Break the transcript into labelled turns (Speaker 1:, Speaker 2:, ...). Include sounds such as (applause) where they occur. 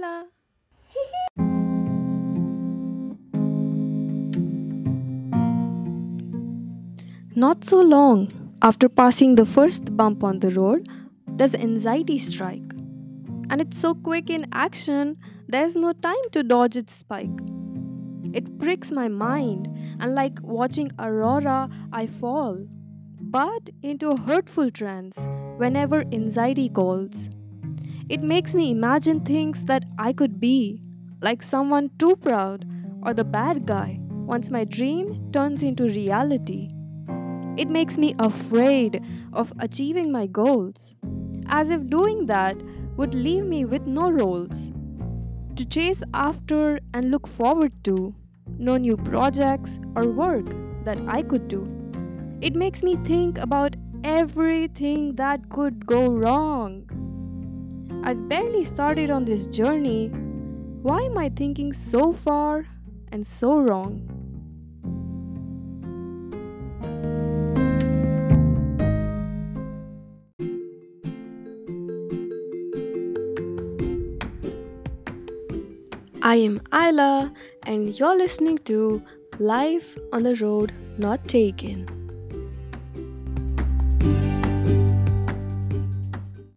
Speaker 1: (laughs) Not so long after passing the first bump on the road does anxiety strike. And it's so quick in action, there's no time to dodge its spike. It pricks my mind, and like watching Aurora, I fall, but into a hurtful trance whenever anxiety calls. It makes me imagine things that I could be, like someone too proud or the bad guy, once my dream turns into reality. It makes me afraid of achieving my goals, as if doing that would leave me with no roles to chase after and look forward to, no new projects or work that I could do. It makes me think about everything that could go wrong. I've barely started on this journey. Why am I thinking so far and so wrong? I am Isla, and you're listening to Life on the Road Not Taken.